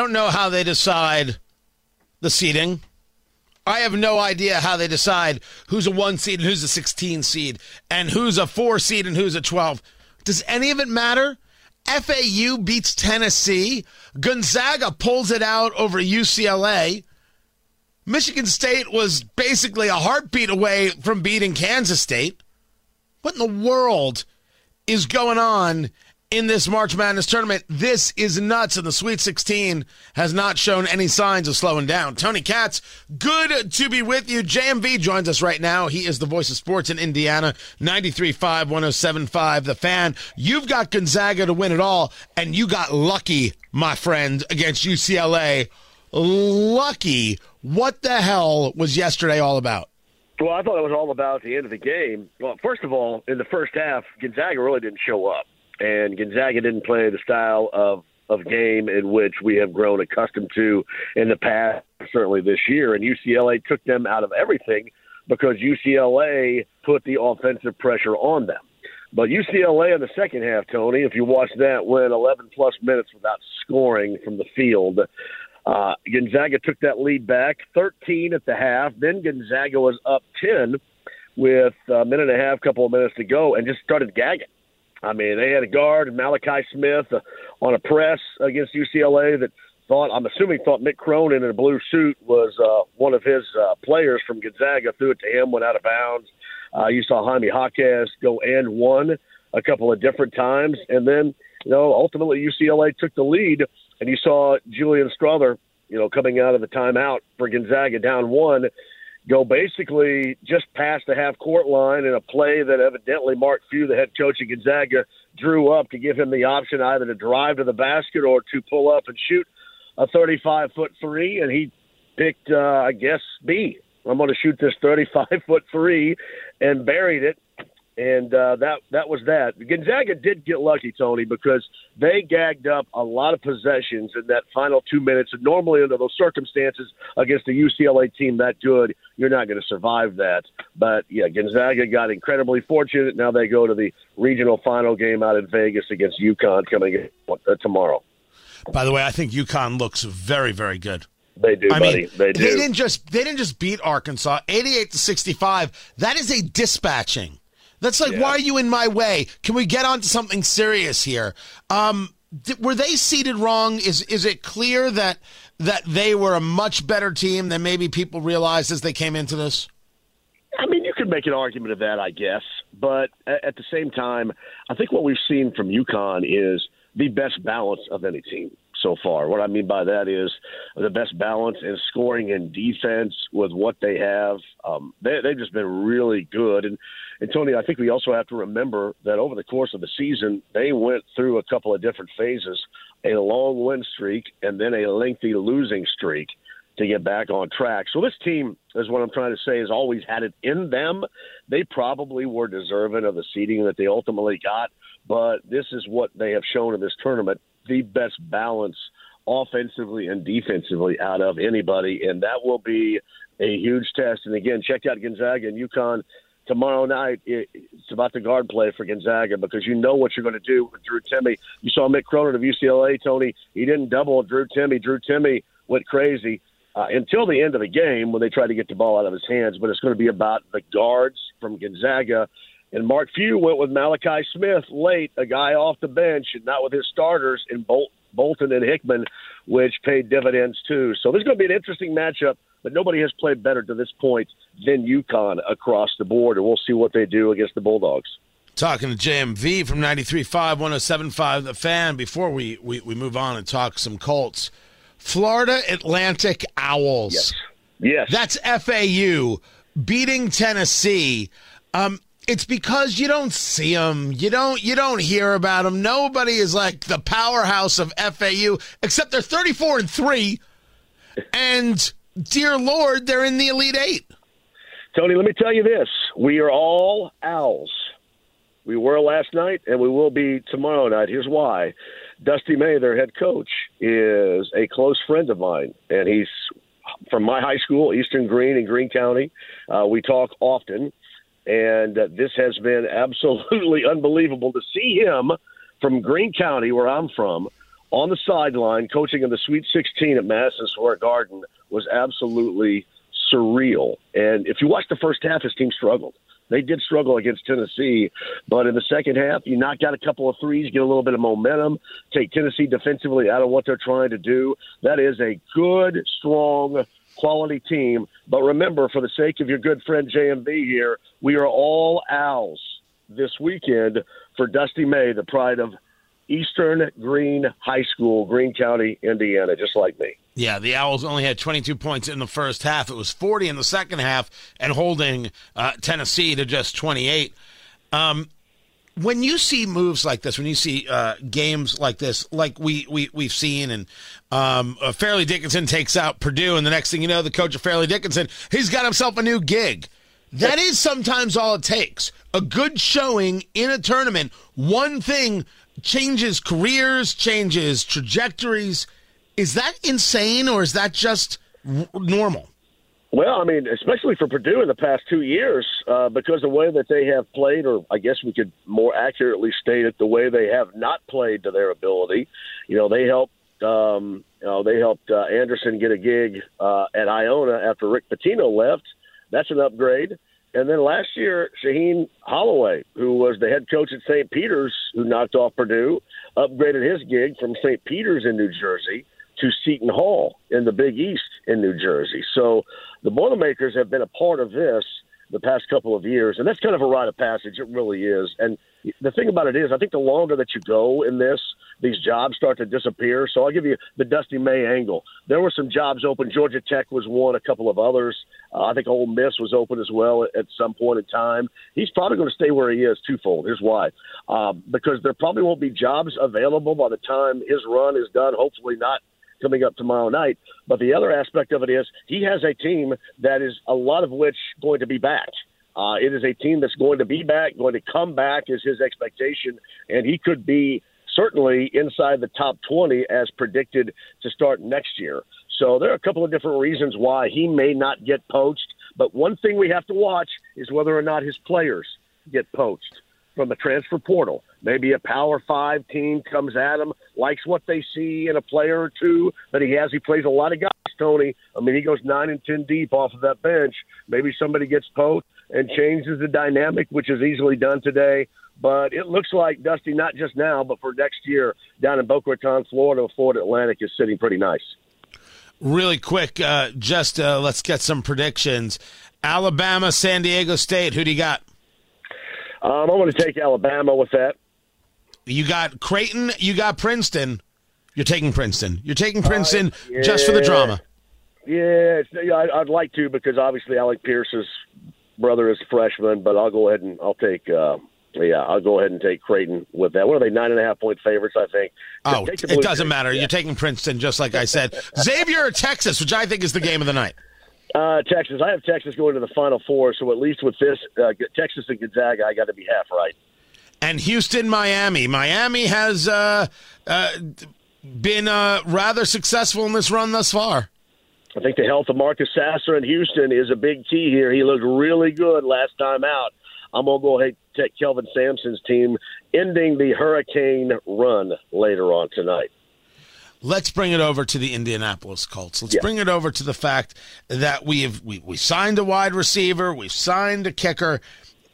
Don't know how they decide the seeding. I have no idea how they decide who's a one seed and who's a 16 seed and who's a four seed and who's a 12. Does any of it matter? FAU beats Tennessee. Gonzaga pulls it out over UCLA. Michigan State was basically a heartbeat away from beating Kansas State. What in the world is going on in this March Madness tournament. This is nuts, and the Sweet 16 has not shown any signs of slowing down. Tony Katz, good to be with you. JMV joins us right now. He is the voice of sports in Indiana, 93.5, 107.5, The Fan. You've got Gonzaga to win it all, and you got lucky, my friend, against UCLA. Lucky. What the hell was yesterday all about? Well, I thought it was all about the end of the game. Well, first of all, in the first half, Gonzaga really didn't show up and Gonzaga didn't play the style of of game in which we have grown accustomed to in the past, certainly this year. And UCLA took them out of everything because UCLA put the offensive pressure on them. But UCLA in the second half, Tony, if you watch that, went 11 plus minutes without scoring from the field. Uh, Gonzaga took that lead back, 13 at the half. Then Gonzaga was up 10 with a minute and a half, couple of minutes to go, and just started gagging. I mean, they had a guard, Malachi Smith, uh, on a press against UCLA that thought, I'm assuming, thought Mick Cronin in a blue suit was uh, one of his uh, players from Gonzaga, threw it to him, went out of bounds. Uh, you saw Jaime Jaquez go and one a couple of different times. And then, you know, ultimately UCLA took the lead, and you saw Julian Strawther, you know, coming out of the timeout for Gonzaga down one go basically just past the half court line in a play that evidently Mark Few, the head coach of Gonzaga, drew up to give him the option either to drive to the basket or to pull up and shoot a 35 foot three. And he picked, uh, I guess, B. I'm going to shoot this 35 foot three and buried it and uh, that that was that. Gonzaga did get lucky, Tony, because they gagged up a lot of possessions in that final two minutes. And normally, under those circumstances, against a UCLA team that good, you're not going to survive that. But yeah, Gonzaga got incredibly fortunate. Now they go to the regional final game out in Vegas against UConn coming in, uh, tomorrow. By the way, I think UConn looks very, very good. They do, I buddy. Mean, they do. They didn't just they didn't just beat Arkansas, eighty-eight to sixty-five. That is a dispatching that's like, yeah. why are you in my way? Can we get on to something serious here? Um, th- were they seeded wrong? Is is it clear that that they were a much better team than maybe people realized as they came into this? I mean, you could make an argument of that, I guess, but at the same time, I think what we've seen from UConn is the best balance of any team so far. What I mean by that is the best balance in scoring and defense with what they have. Um, they, they've just been really good. And, and Tony, I think we also have to remember that over the course of the season, they went through a couple of different phases a long win streak and then a lengthy losing streak to get back on track. So this team is what I'm trying to say has always had it in them. They probably were deserving of the seeding that they ultimately got, but this is what they have shown in this tournament the best balance offensively and defensively out of anybody, and that will be a huge test. And again, check out Gonzaga and UConn tomorrow night. It's about the guard play for Gonzaga because you know what you're going to do with Drew Timme. You saw Mick Cronin of UCLA, Tony. He didn't double Drew Timme. Drew Timme went crazy. Uh, until the end of the game when they tried to get the ball out of his hands, but it's going to be about the guards from Gonzaga and Mark Few went with Malachi Smith late, a guy off the bench, and not with his starters in Bol- Bolton and Hickman, which paid dividends too. So this is going to be an interesting matchup, but nobody has played better to this point than UConn across the board, and we'll see what they do against the Bulldogs. Talking to JMV from 93.5, 107.5, The Fan. Before we, we, we move on and talk some Colts, Florida Atlantic Owls. Yes. Yes. That's FAU beating Tennessee. Um, it's because you don't see them. You don't you don't hear about them. Nobody is like the powerhouse of FAU except they're 34 and 3 and dear lord, they're in the elite 8. Tony, let me tell you this. We are all owls. We were last night and we will be tomorrow night. Here's why. Dusty May, their head coach, is a close friend of mine, and he's from my high school, Eastern Greene in Greene County. Uh, we talk often, and uh, this has been absolutely unbelievable to see him from Greene County, where I'm from, on the sideline coaching in the Sweet 16 at Madison Square Garden was absolutely surreal. And if you watch the first half, his team struggled. They did struggle against Tennessee, but in the second half, you knock out a couple of threes, get a little bit of momentum, take Tennessee defensively out of what they're trying to do. That is a good, strong, quality team. But remember, for the sake of your good friend JMV here, we are all owls this weekend for Dusty May, the pride of Eastern Greene High School, Greene County, Indiana, just like me. Yeah, the Owls only had 22 points in the first half. It was 40 in the second half and holding uh, Tennessee to just 28. Um, when you see moves like this, when you see uh, games like this, like we, we, we've seen, and um, uh, Fairleigh Dickinson takes out Purdue, and the next thing you know, the coach of Fairleigh Dickinson, he's got himself a new gig. That is sometimes all it takes. A good showing in a tournament, one thing changes careers, changes trajectories. Is that insane or is that just r- normal? Well, I mean, especially for Purdue in the past two years, uh, because the way that they have played, or I guess we could more accurately state it, the way they have not played to their ability. You know, they helped. Um, you know, they helped uh, Anderson get a gig uh, at Iona after Rick Pitino left. That's an upgrade. And then last year, Shaheen Holloway, who was the head coach at St. Peter's, who knocked off Purdue, upgraded his gig from St. Peter's in New Jersey to Seton Hall in the Big East in New Jersey. So the Boilermakers have been a part of this the past couple of years, and that's kind of a rite of passage. It really is. And the thing about it is, I think the longer that you go in this, these jobs start to disappear. So I'll give you the Dusty May angle. There were some jobs open. Georgia Tech was one, a couple of others. Uh, I think Ole Miss was open as well at, some point in time. He's probably going to stay where he is twofold. Here's why. Um, because there probably won't be jobs available by the time his run is done. Hopefully not coming up tomorrow night. But the other aspect of it is he has a team that is a lot of which going to be back. Uh, it is a team that's going to be back, going to come back is his expectation, and he could be certainly inside the top 20 as predicted to start next year. So there are a couple of different reasons why he may not get poached. But one thing we have to watch is whether or not his players get poached from the transfer portal. Maybe a Power Five team comes at him, likes what they see in a player or two that he has. He plays a lot of guys, Tony. I mean, he goes nine and ten deep off of that bench. Maybe somebody gets poached and changes the dynamic, which is easily done today. But it looks like Dusty, not just now, but for next year down in Boca Raton, Florida, Florida Atlantic is sitting pretty nice. Really quick, uh, just uh, let's get some predictions. Alabama, San Diego State. Who do you got? Um, I want to take Alabama with that. You got Creighton. You got Princeton. You're taking Princeton. You're taking Princeton uh, yeah. just for the drama. Yeah, yeah I'd, like to because obviously Alec Pierce's brother is a freshman, but I'll go ahead and I'll take. Uh, yeah, I'll go ahead and take Creighton with that. What are they? Nine and a half point favorites, I think. Oh, it doesn't matter. Yeah. You're taking Princeton, just like I said. Xavier or Texas, which I think is the game of the night. Uh, Texas. I have Texas going to the Final Four, so at least with this, uh, Texas and Gonzaga, I got to be half right. And Houston, Miami. Miami has uh, uh been uh, rather successful in this run thus far. I think the health of Marcus Sasser in Houston is a big key here. He looked really good last time out. I'm going to go ahead and take Kelvin Sampson's team, ending the Hurricane run later on tonight. Let's bring it over to the Indianapolis Colts. Let's yeah. bring it over to the fact that we have we, we signed a wide receiver, we've signed a kicker,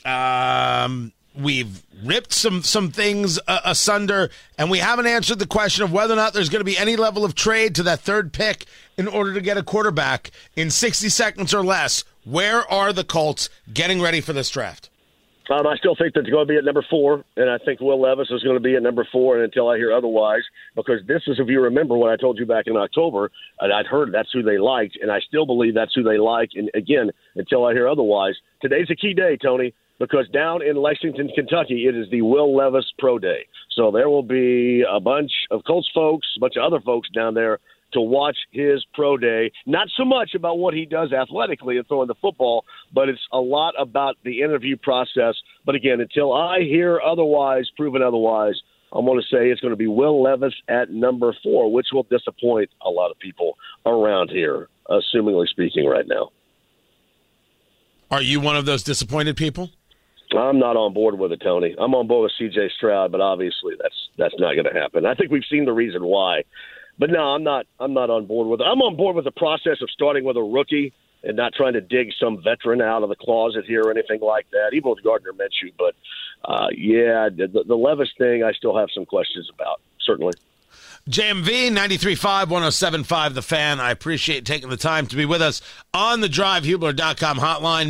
um, we've ripped some some things uh, asunder, and we haven't answered the question of whether or not there's going to be any level of trade to that third pick in order to get a quarterback in 60 seconds or less. Where are the Colts getting ready for this draft? Um, I still think that's going to be at number four, and I think Will Levis is going to be at number four, and until I hear otherwise, because this is, if you remember what I told you back in October, and I'd heard that's who they liked, and I still believe that's who they like. And again, until I hear otherwise, today's a key day, Tony. Because down in Lexington, Kentucky, it is the Will Levis Pro Day. So there will be a bunch of Colts folks, a bunch of other folks down there to watch his pro day. Not so much about what he does athletically and throwing the football, but it's a lot about the interview process. But again, until I hear otherwise, proven otherwise, I'm going to say it's going to be Will Levis at number four, which will disappoint a lot of people around here, assumingly speaking, right now. Are you one of those disappointed people? I'm not on board with it, Tony. I'm on board with C.J. Stroud, but obviously that's that's not going to happen. I think we've seen the reason why, but no, I'm not. I'm not on board with it. I'm on board with the process of starting with a rookie and not trying to dig some veteran out of the closet here or anything like that. Even with Gardner Minshew, but uh, yeah, the, the Levis thing, I still have some questions about. Certainly. JMV 93.5, 107.5, The Fan. I appreciate taking the time to be with us on the DriveHubler.com hotline.